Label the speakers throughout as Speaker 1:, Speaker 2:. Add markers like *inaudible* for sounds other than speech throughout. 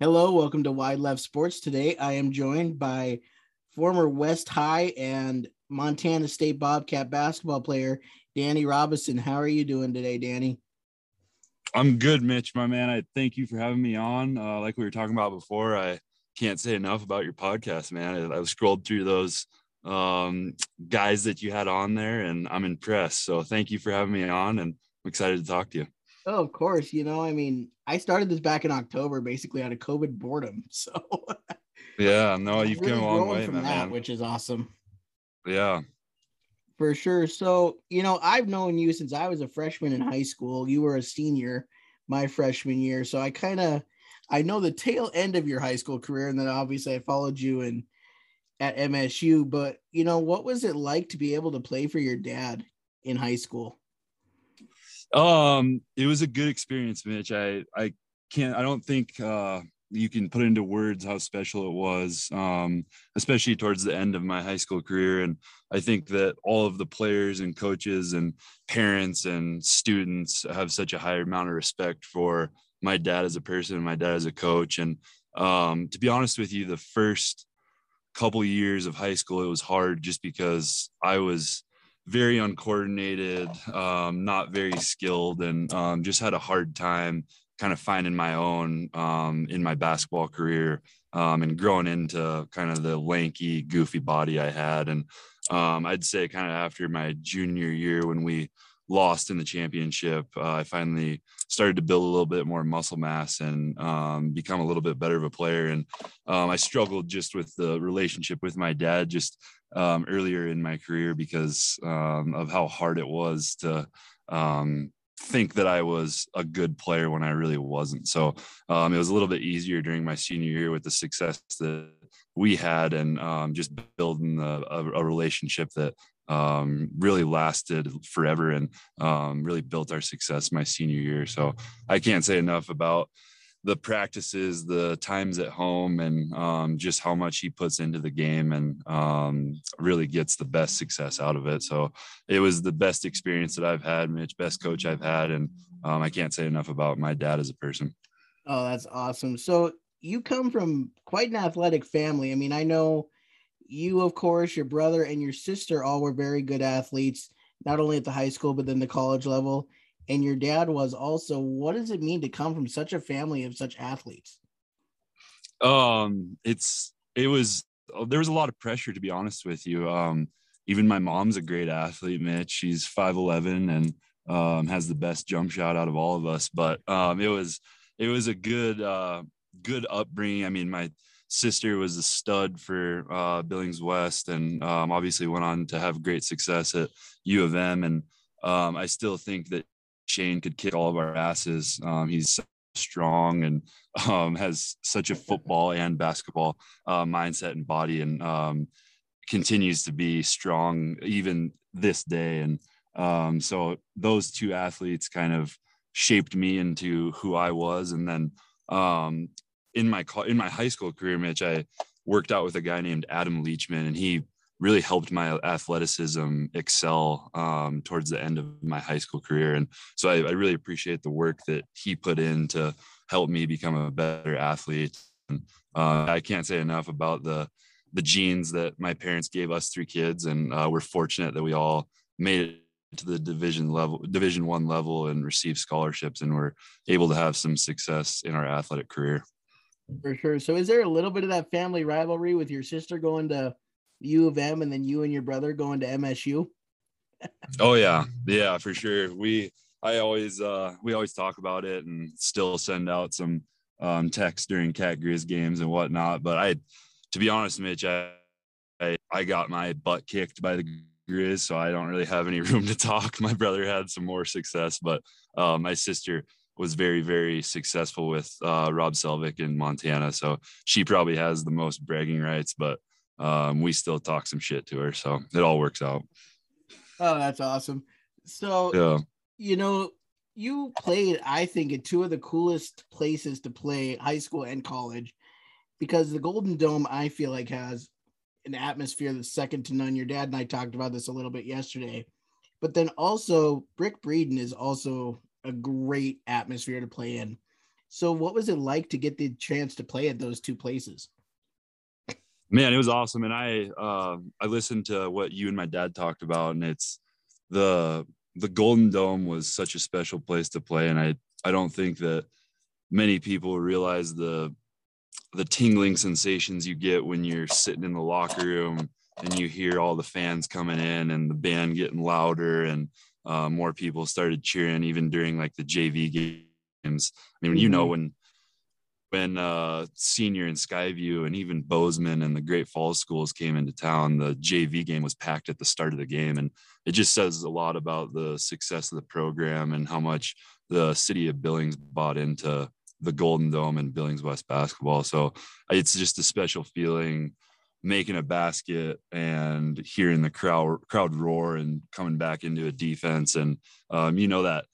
Speaker 1: Hello, welcome to Wide Left Sports. Today I am joined by former West High and Montana State Bobcat basketball player Danny Robison. How are you doing today, Danny?
Speaker 2: I'm good, Mitch, my man. I thank you for having me on. Uh, like we were talking about before, I can't say enough about your podcast, man. I, have scrolled through those um, guys that you had on there, and I'm impressed. So thank you for having me on, and I'm excited to talk to you.
Speaker 1: Oh, of course. You know, I mean, I started this back in October, basically out of COVID boredom. *laughs* So
Speaker 2: yeah, no, you've really come a long way, from that, man.
Speaker 1: which is awesome.
Speaker 2: Yeah,
Speaker 1: for sure. So you know, I've known you since I was a freshman in high school. You were a senior my freshman year, so I kind of I know the tail end of your high school career, and then obviously I followed you and at MSU. But you know, what was it like to be able to play for your dad in high school?
Speaker 2: Um, it was a good experience, Mitch. I I can't I don't think uh you can put into words how special it was, um, especially towards the end of my high school career. And I think that all of the players and coaches and parents and students have such a high amount of respect for my dad as a person, and my dad as a coach. And um, to be honest with you, the first couple years of high school, it was hard just because I was very uncoordinated, um, not very skilled, and um, just had a hard time kind of finding my own um, in my basketball career um, and growing into kind of the lanky, goofy body I had. And um, I'd say kind of after my junior year when we lost in the championship, uh, I finally started to build a little bit more muscle mass and um, become a little bit better of a player. And um, I struggled just with the relationship with my dad just um, earlier in my career because um, of how hard it was to um, think that I was a good player when I really wasn't. So um, it was a little bit easier during my senior year with the success that we had and um, just building a, a, a relationship that um, really lasted forever and um, really built our success my senior year. So I can't say enough about the practices, the times at home, and um, just how much he puts into the game and um, really gets the best success out of it. So it was the best experience that I've had, Mitch, best coach I've had. And um, I can't say enough about my dad as a person.
Speaker 1: Oh, that's awesome. So you come from quite an athletic family. I mean, I know you, of course, your brother and your sister all were very good athletes, not only at the high school, but then the college level and your dad was also what does it mean to come from such a family of such athletes?
Speaker 2: Um it's it was there was a lot of pressure to be honest with you. Um even my mom's a great athlete mitch. She's 5'11 and um, has the best jump shot out of all of us. But um it was it was a good uh good upbringing. I mean my sister was a stud for uh, Billings West, and um, obviously went on to have great success at U of M. And um, I still think that Shane could kick all of our asses. Um, he's strong and *laughs* um, has such a football and basketball uh, mindset and body, and um, continues to be strong even this day. And um, so those two athletes kind of shaped me into who I was. And then um, in my in my high school career, Mitch, I worked out with a guy named Adam Leachman, and he really helped my athleticism excel um, towards the end of my high school career. And so I, I, really appreciate the work that he put in to help me become a better athlete. And, uh, I can't say enough about the the genes that my parents gave us three kids, and uh, we're fortunate that we all made it to the division level division one level and received scholarships and we're able to have some success in our athletic career
Speaker 1: for sure so is there a little bit of that family rivalry with your sister going to U of M and then you and your brother going to MSU?
Speaker 2: oh yeah, yeah, for sure. We I always uh we always talk about it and still send out some um texts during Cat Grizz games and whatnot. But I to be honest, Mitch, I I, I got my butt kicked by the Grizz, so I don't really have any *laughs* room to talk. My brother had some more success, but uh, my sister was very, very successful with uh, Rob Selvig in Montana. So she probably has the most bragging rights, but um, we still talk some shit to her. So it all works out.
Speaker 1: Oh, that's awesome. So, yeah. you know, you played, I think, at two of the coolest places to play high school and college because the Golden Dome, I feel like, has an atmosphere that's second to none. Your dad and I talked about this a little bit yesterday. But then also, Brick Breeden is also a great atmosphere to play in. So, what was it like to get the chance to play at those two places?
Speaker 2: Man, it was awesome, and I uh, I listened to what you and my dad talked about, and it's the the Golden Dome was such a special place to play, and I I don't think that many people realize the the tingling sensations you get when you're sitting in the locker room and you hear all the fans coming in and the band getting louder and uh, more people started cheering even during like the JV games. I mean, you know, mm-hmm. when when uh, senior in Skyview and even Bozeman and the Great Falls schools came into town, the JV game was packed at the start of the game, and it just says a lot about the success of the program and how much the city of Billings bought into the Golden Dome and Billings West basketball. So it's just a special feeling making a basket and hearing the crowd crowd roar and coming back into a defense and um, you know that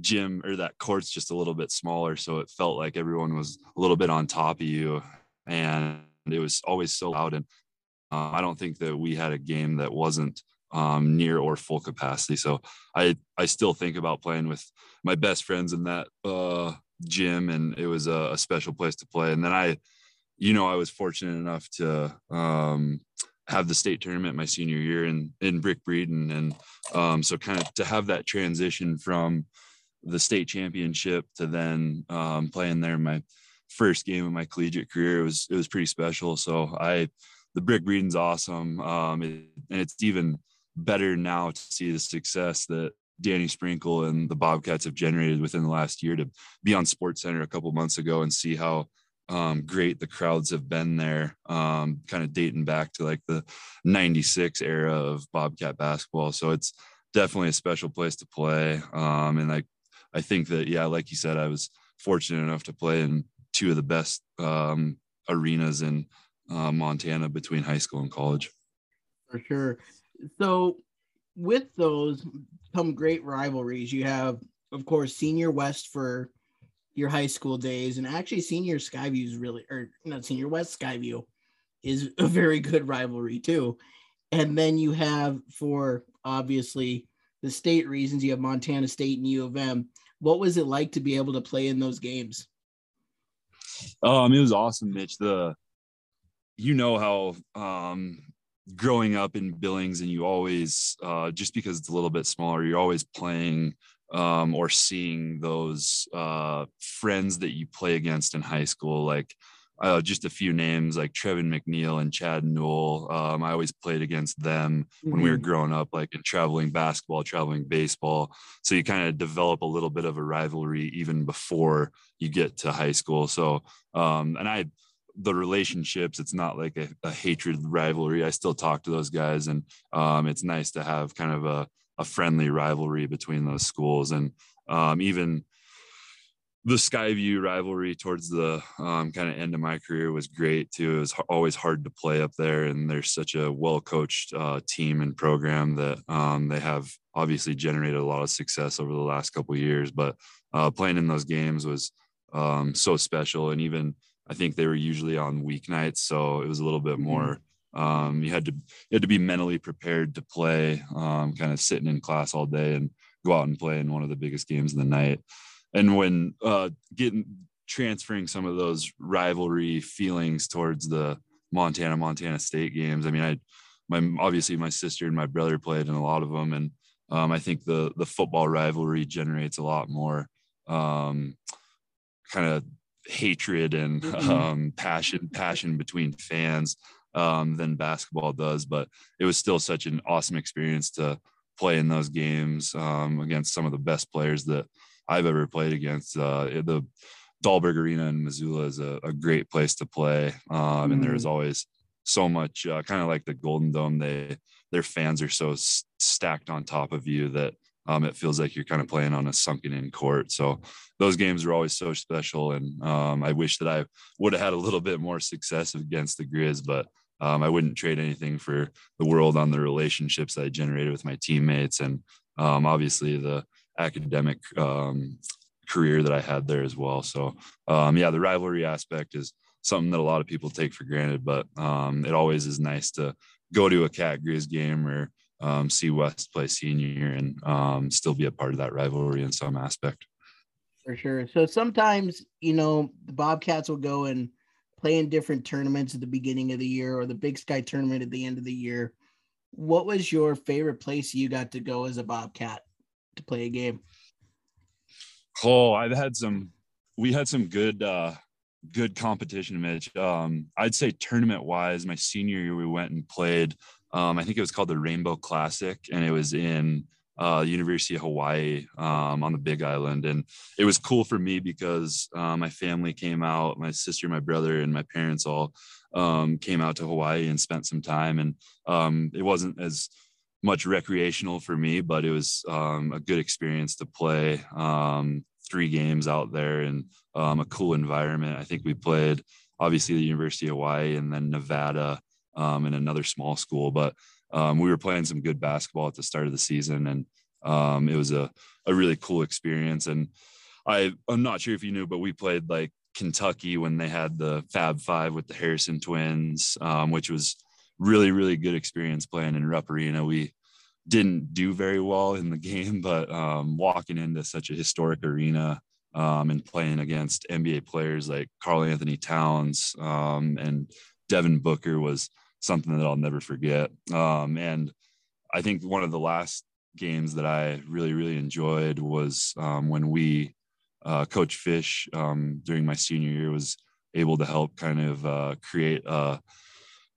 Speaker 2: gym or that court's just a little bit smaller so it felt like everyone was a little bit on top of you and it was always so loud and uh, i don't think that we had a game that wasn't um, near or full capacity so i i still think about playing with my best friends in that uh, gym and it was a, a special place to play and then i you know, I was fortunate enough to um, have the state tournament my senior year in in Brick Breeden, and um, so kind of to have that transition from the state championship to then um, playing there my first game of my collegiate career it was it was pretty special. So I the Brick Breeden's awesome, um, it, and it's even better now to see the success that Danny Sprinkle and the Bobcats have generated within the last year to be on Sports Center a couple months ago and see how um, great the crowds have been there, um, kind of dating back to like the 96 era of Bobcat basketball. So it's definitely a special place to play. Um, and I, I think that, yeah, like you said, I was fortunate enough to play in two of the best um, arenas in uh, Montana between high school and college.
Speaker 1: For sure. So with those come great rivalries. You have, of course, Senior West for your high school days, and actually senior Skyview is really, or not senior West Skyview is a very good rivalry too. And then you have for obviously the state reasons, you have Montana State and U of M. What was it like to be able to play in those games?
Speaker 2: Um, it was awesome, Mitch. The you know how um growing up in Billings and you always uh just because it's a little bit smaller, you're always playing um, or seeing those uh, friends that you play against in high school, like uh, just a few names like Trevin McNeil and Chad Newell. Um, I always played against them mm-hmm. when we were mm-hmm. growing up, like in traveling basketball, traveling baseball. So you kind of develop a little bit of a rivalry even before you get to high school. So, um, and I, the relationships, it's not like a, a, hatred rivalry. I still talk to those guys, and um, it's nice to have kind of a a friendly rivalry between those schools and um, even the Skyview rivalry towards the um, kind of end of my career was great too. It was always hard to play up there, and there's such a well coached uh, team and program that um, they have obviously generated a lot of success over the last couple years. But uh, playing in those games was um, so special, and even I think they were usually on weeknights, so it was a little bit mm-hmm. more um, you had to you had to be mentally prepared to play um, kind of sitting in class all day and go out and play in one of the biggest games of the night and when uh, getting transferring some of those rivalry feelings towards the montana montana state games i mean i my obviously my sister and my brother played in a lot of them and um, i think the the football rivalry generates a lot more um, kind of hatred and mm-hmm. um, passion passion between fans um, than basketball does. But it was still such an awesome experience to play in those games um, against some of the best players that I've ever played against. Uh, the Dahlberg Arena in Missoula is a, a great place to play, um, and there's mm. always so much uh, kind of like the Golden Dome. They their fans are so s- stacked on top of you that um, it feels like you're kind of playing on a sunken in court. So those games are always so special. And um, I wish that I would have had a little bit more success against the Grizz, but um, I wouldn't trade anything for the world on the relationships that I generated with my teammates and um, obviously the academic um, career that I had there as well. So um, yeah, the rivalry aspect is something that a lot of people take for granted, but it always is nice to go to a Cat Grizz game or um, see West play senior and um, still be a part of that rivalry in some aspect.
Speaker 1: For sure. So sometimes, you know, the Bobcats will go and play in different tournaments at the beginning of the year or the Big Sky tournament at the end of the year. What was your favorite place you got to go as a Bobcat to play a game?
Speaker 2: Oh, I've had some we had some good uh good competition, Mitch. Um, I'd say tournament wise, my senior year we went and played. Um, I think it was called the Rainbow Classic, and it was in uh, University of Hawaii um, on the Big Island, and it was cool for me because uh, my family came out, my sister, my brother, and my parents all um, came out to Hawaii and spent some time, and um, it wasn't as much recreational for me, but it was um, a good experience to play um, three games out there in um, a cool environment. I think we played obviously the University of Hawaii and then Nevada um, and another small school, but um, we were playing some good basketball at the start of the season and um, it was a, a really cool experience. And I, I'm not sure if you knew, but we played like Kentucky when they had the Fab Five with the Harrison twins, um, which was really, really good experience playing in Rupp Arena. We didn't do very well in the game, *laughs* but um, walking into such a historic arena um, and playing against NBA players like Karl-Anthony Towns um, and Devin Booker was something that I'll never forget. Um, and I think one of the last games that I really, really enjoyed was um, when we, uh, Coach Fish, um, during my senior year, was able to help kind of uh, create a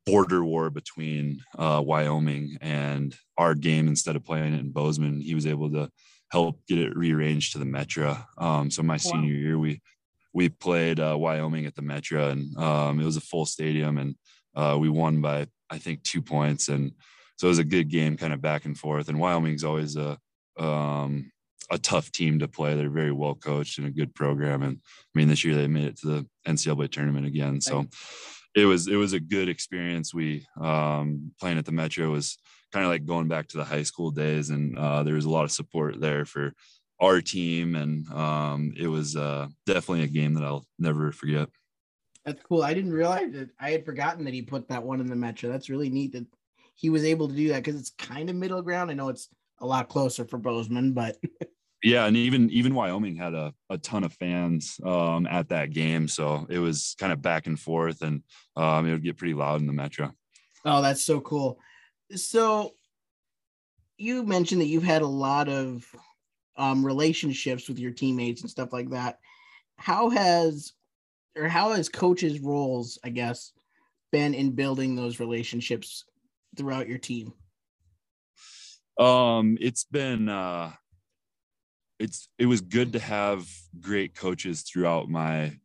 Speaker 2: border war between uh, Wyoming and our game instead of playing it in Bozeman. He was able to help get it rearranged to the Metra. Um, so my wow. senior year, we we played uh, Wyoming at the Metra, and um, it was a full stadium, and uh, we won by I think two points, and so it was a good game, kind of back and forth. And Wyoming's always a um, a tough team to play. They're very well coached and a good program. And I mean, this year they made it to the NCAA tournament again. So it was it was a good experience. We um, playing at the Metra was kind of like going back to the high school days, and uh, there was a lot of support there for our team, and um, it was uh, definitely a game that I'll never forget.
Speaker 1: That's cool. I didn't realize that. I had forgotten that he put that one in the Metra. That's really neat that he was able to do that because it's kind of middle ground. I know it's a lot closer for Bozeman, but *laughs*
Speaker 2: yeah, and even even Wyoming had a, a ton of fans um, at that game, so it was kind of back and forth, and um, it would get pretty loud in the Metra.
Speaker 1: Oh, that's so cool. So you mentioned that you've had a lot of um, relationships with your teammates and stuff like that. How has or how has coaches' roles, I guess, been in building those relationships throughout your team?
Speaker 2: Um, it's been uh it's it was good to have great coaches throughout my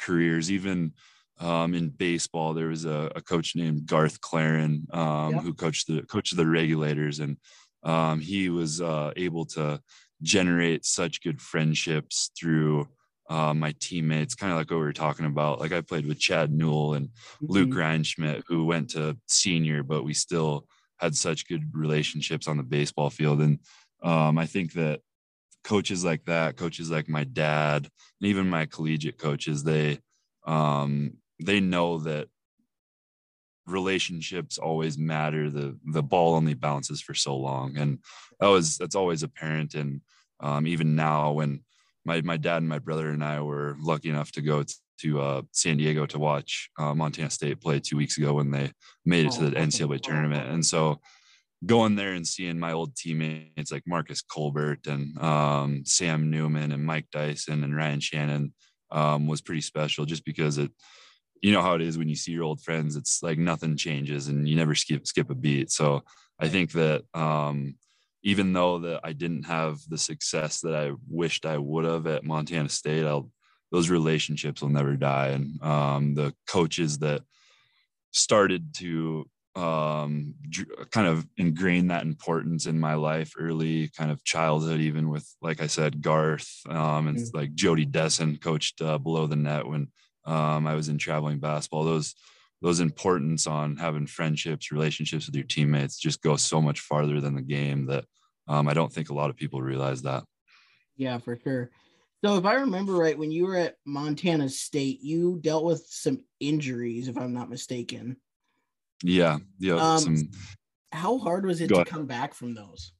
Speaker 2: careers, even um, in baseball, there was a, a coach named Garth Claren um, who coached the coach of the regulators, and um, he was uh, able to generate such good friendships through uh, my teammates, kind of like what we were talking about. Like I played with Chad Newell and mm-hmm. Luke Reinschmidt, who went to senior, but we still had such good relationships on the baseball field. And um, I think that coaches like that, coaches like my dad, and even my collegiate coaches, they um, they know that relationships always matter. The the ball only bounces for so long, and that was that's always apparent. And um, even now, when my my dad and my brother and I were lucky enough to go to uh, San Diego to watch uh, Montana State play two weeks ago when they made it to the oh, NCAA tournament, and so going there and seeing my old teammates like Marcus Colbert and um, Sam Newman and Mike Dyson and Ryan Shannon um, was pretty special just because it you know how it is when you see your old friends it's like nothing changes and you never skip skip a beat. So i think that um, even though that i didn't have the success that i wished i would have at montana state I'll, those relationships will never die. And um, the coaches that started to um, kind of ingrained that importance in my life early kind of childhood even with like i said garth um, and mm-hmm. like jody dessen coached uh, below the net when um, I was in traveling basketball. Those those importance on having friendships, relationships with your teammates just go so much farther than the game that um, I don't think a lot of people realize that.
Speaker 1: Yeah, for sure. So if I remember right, when you were at Montana State, you dealt with some injuries, if I'm not mistaken.
Speaker 2: Yeah, yeah. Um, some...
Speaker 1: How hard was it to ahead. come back from those?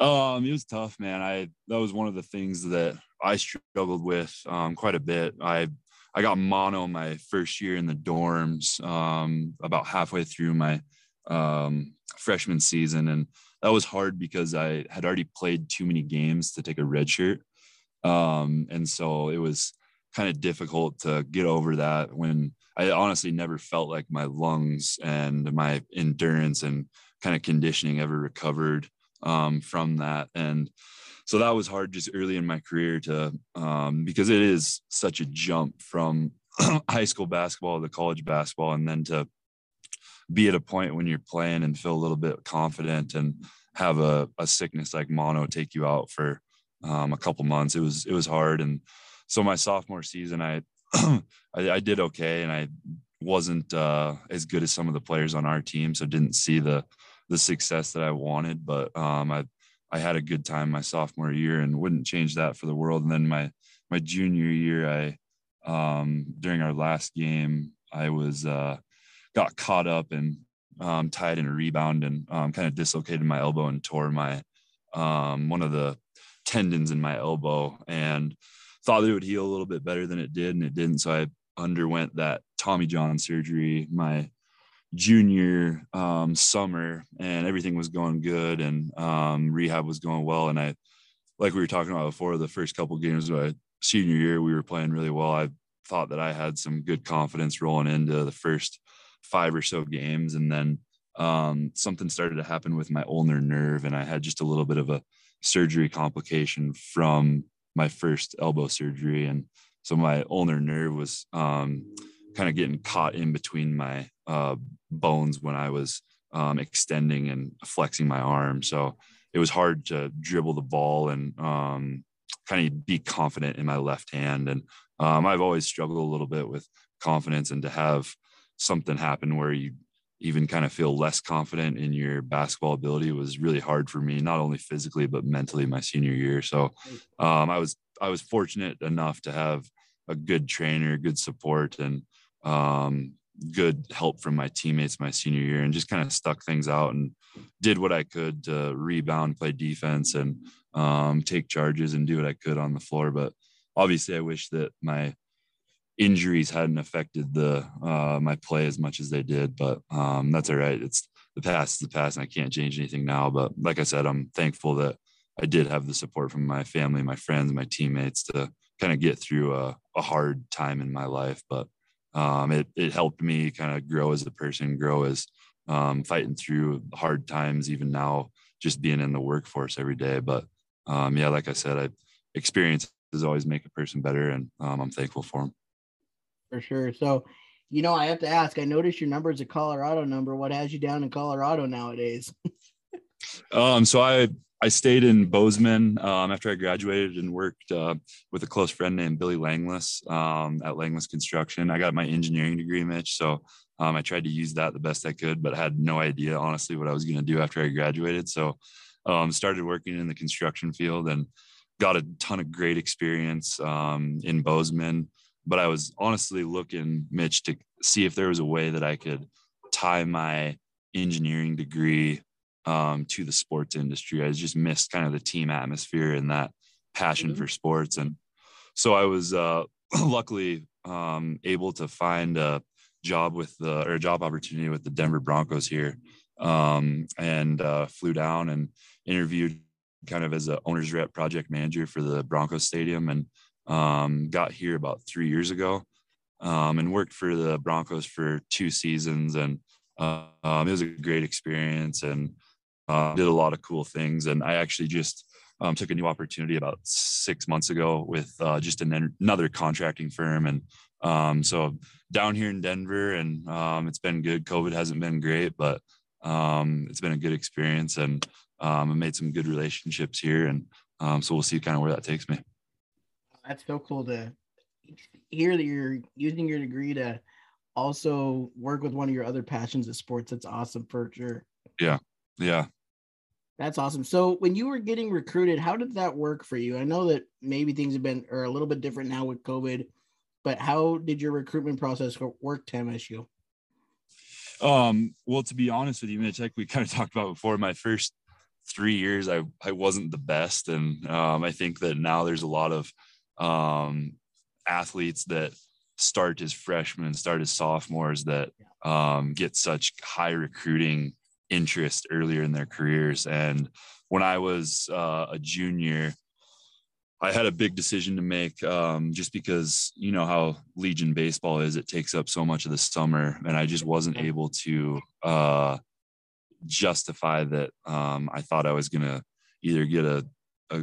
Speaker 2: Um, it was tough, man. I that was one of the things that I struggled with um, quite a bit. I I got mono my first year in the dorms, um, about halfway through my um, freshman season, and that was hard because I had already played too many games to take a red shirt, um, and so it was kind of difficult to get over that when I honestly never felt like my lungs and my endurance and kind of conditioning ever recovered um, from that. And so that was hard just early in my career to, um, because it is such a jump from *clears throat* high school basketball to college basketball. And then to be at a point when you're playing and feel a little bit confident and have a, a sickness like mono take you out for um, a couple months. It was, it was hard. And so my sophomore season, I, *clears throat* I, I, did okay, and I wasn't uh, as good as some of the players on our team, so didn't see the the success that I wanted. But um, I I had a good time my sophomore year, and wouldn't change that for the world. And then my my junior year, I um, during our last game, I was uh, got caught up and um, tied in a rebound and um, kind of dislocated my elbow and tore my um, one of the tendons in my elbow and thought that it would heal a little bit better than it did, and it didn't. So I underwent that Tommy John surgery my junior um, summer, and everything was going good, and um, rehab was going well. And I, like we were talking about before, the first couple games of my senior year, we were playing really well. I thought that I had some good confidence rolling into the first five or so games, and then um, something started to happen with my ulnar nerve, and I had just a little bit of a surgery complication from my first elbow surgery, and so my ulnar nerve was um, kind of getting caught in between my uh, bones when I was um, extending and flexing my arm. So it was hard to dribble the ball and um, kind of be confident in my left hand. And um, I've always struggled a little bit with confidence and to have something happen where you even kind of feel less confident in your basketball ability was really hard for me, not only physically but mentally my senior year. So um, I was I was fortunate enough to have a good trainer, good support, and um, good help from my teammates my senior year, and just kind of stuck things out and did what I could to rebound, play defense, and um, take charges and do what I could on the floor. But obviously, I wish that my injuries hadn't affected the uh, my play as much as they did. But um, that's all right. It's the past is the past, and I can't change anything now. But like I said, I'm thankful that I did have the support from my family, my friends, my teammates to kind of get through a, a hard time in my life. But um, it it helped me kind of grow as a person, grow as um, fighting through hard times. Even now, just being in the workforce every day. But um, yeah, like I said, I experiences always make a person better, and um, I'm thankful for them
Speaker 1: for sure. So, you know, I have to ask. I noticed your number is a Colorado number. What has you down in Colorado nowadays? *laughs*
Speaker 2: um, so I I stayed in Bozeman um, after I graduated and worked uh, with a close friend named Billy Langless um, at Langless Construction. I got my engineering degree, Mitch. So um, I tried to use that the best I could, but I had no idea, honestly, what I was going to do after I graduated. So um, started working in the construction field and got a ton of great experience um, in Bozeman but I was honestly looking, Mitch, to see if there was a way that I could tie my engineering degree um, to the sports industry. I just missed kind of the team atmosphere and that passion mm-hmm. for sports. And so I was uh, *clears throat* luckily um, able to find a job with the or a job opportunity with the Denver Broncos here, um, and uh, flew down and interviewed kind of as a owner's rep project manager for the Broncos stadium and um, got here about three years ago um, and worked for the Broncos for two seasons. And uh, um, it was a great experience and uh, did a lot of cool things. And I actually just um, took a new opportunity about six months ago with uh, just an, another contracting firm. And um, so down here in Denver, and um, it's been good. COVID hasn't been great, but it's been a good experience. And I made some good relationships here. And so we'll see kind of where that takes me
Speaker 1: that's so cool to hear that you're using your degree to also work with one of your other passions of sports. That's awesome for sure.
Speaker 2: Yeah. Yeah.
Speaker 1: That's awesome. So when you were getting recruited, how did that work for you? I know that maybe things have been are a little bit different now with COVID, but how did your recruitment process work to MSU?
Speaker 2: Um, well, to be honest with you, Mitch, like we *laughs* kind of talked about before, my first three years, I, I wasn't the best. And um, I think that now there's a lot of um, athletes that start as freshmen, start as sophomores that um, get such high recruiting interest earlier in their careers. And when I was uh, a junior, I had a big decision to make um, just because you know how Legion baseball is. It takes up so much of the summer, and I just wasn't able to uh, justify that. Um, I thought I was going to either get a, a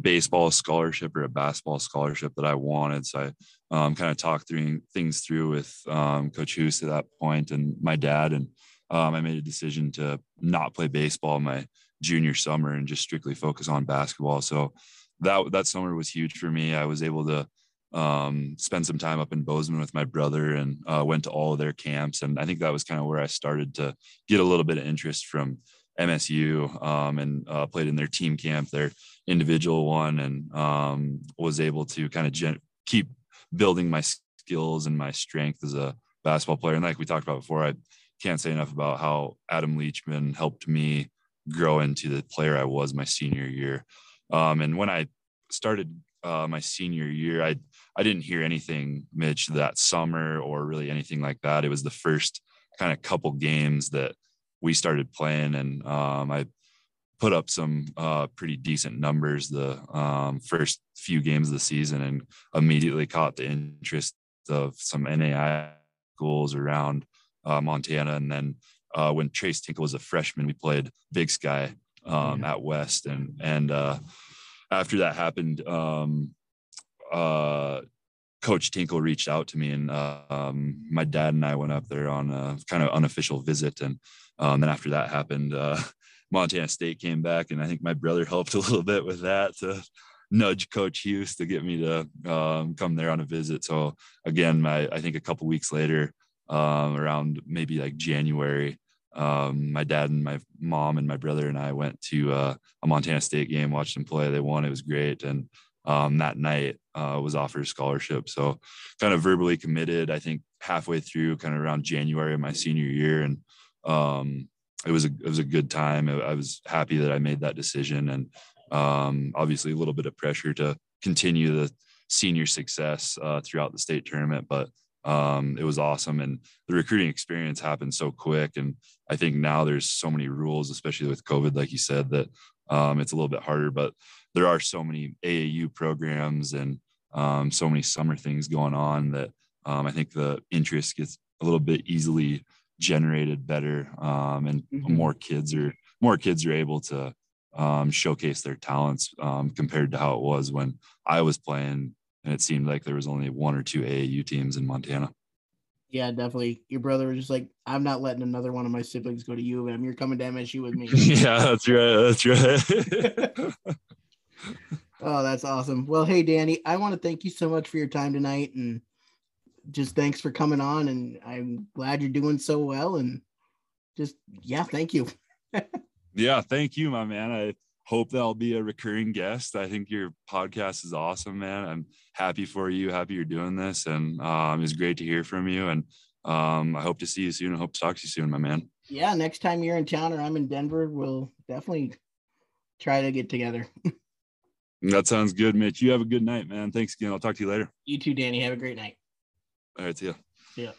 Speaker 2: baseball scholarship or a basketball scholarship that I wanted. So I um, kind of talked through things through with um, Coach Hoos at that point and my dad, and um, I made a decision to not play baseball my junior summer and just strictly focus on basketball. So that that summer was huge for me. I was able to um, spend some time up in Bozeman with my brother and uh, went to all of their camps. And I think that was kind of where I started to get a little bit of interest from MSU um, and uh, played in their team camp, their individual one, and um, was able to kind of gen- keep building my skills and my strength as a basketball player. And like we talked about before, I can't say enough about how Adam Leachman helped me grow into the player I was my senior year. Um, and when I started uh, my senior year, I I didn't hear anything, Mitch, that summer or really anything like that. It was the first kind of couple games that we started playing, and um, I put up some uh, pretty decent numbers the um, first few games of the season, and immediately caught the interest of some NAI schools around uh, Montana, and then uh, when Tres Tinkle was a freshman, we played Big Sky um, at West, and and uh, after that happened, um, uh, Coach Tinkle reached out to me, and uh, um, my dad and I went up there on a kind of unofficial visit, and um, then after that happened, uh, *laughs* Montana State came back, and I think my brother helped *laughs* a little bit with that to nudge Coach Huse to get me to um, come there on a visit. So again, my I think a couple weeks later, um, around maybe like January, um, my dad and my mom and my brother and I went to uh, a Montana State game, watched them play. They won. It was great. And um, that night uh, was offered a scholarship. So kind of verbally committed, I think halfway through kind of around January of my senior year. And um, it was a, it was a good time. I, was happy that I made that decision and um, obviously a little bit of pressure to continue the senior success uh, throughout the state tournament, but um, it was awesome and the recruiting experience happened so quick and i think now there's so many rules especially with covid like you said that um, it's a little bit harder but there are so many aau programs and um, so many summer things going on that um, i think the interest gets a little bit easily generated better um, and mm-hmm. more kids are more kids are able to um, showcase their talents compared to how it was when i was playing and it seemed like there was only one or two AAU teams in Montana.
Speaker 1: Yeah, definitely. Your brother was just like, I'm not letting another one of my siblings go to U of M. You're coming to MSU with me. *laughs*
Speaker 2: yeah, that's right. That's right. *laughs*
Speaker 1: oh, that's awesome. Well, hey, Danny, I want to thank you so much for your time tonight and just thanks for coming on. And I'm glad you're doing so well. And just, yeah, thank you. *laughs*
Speaker 2: yeah, thank you, my man. I hope that I'll be a recurring guest. I think your podcast is awesome, man. I'm happy for you. Happy you're doing this. And um, it's great to hear from you. And um, I hope to see you soon. I hope to talk to you soon, my man.
Speaker 1: Yeah. Next time you're in town or I'm in Denver, we'll definitely try to get together. *laughs*
Speaker 2: that sounds good, Mitch. You have a good night, man. Thanks again. I'll talk to you later.
Speaker 1: You too, Danny. Have a great night.
Speaker 2: All right. See ya.
Speaker 1: See ya.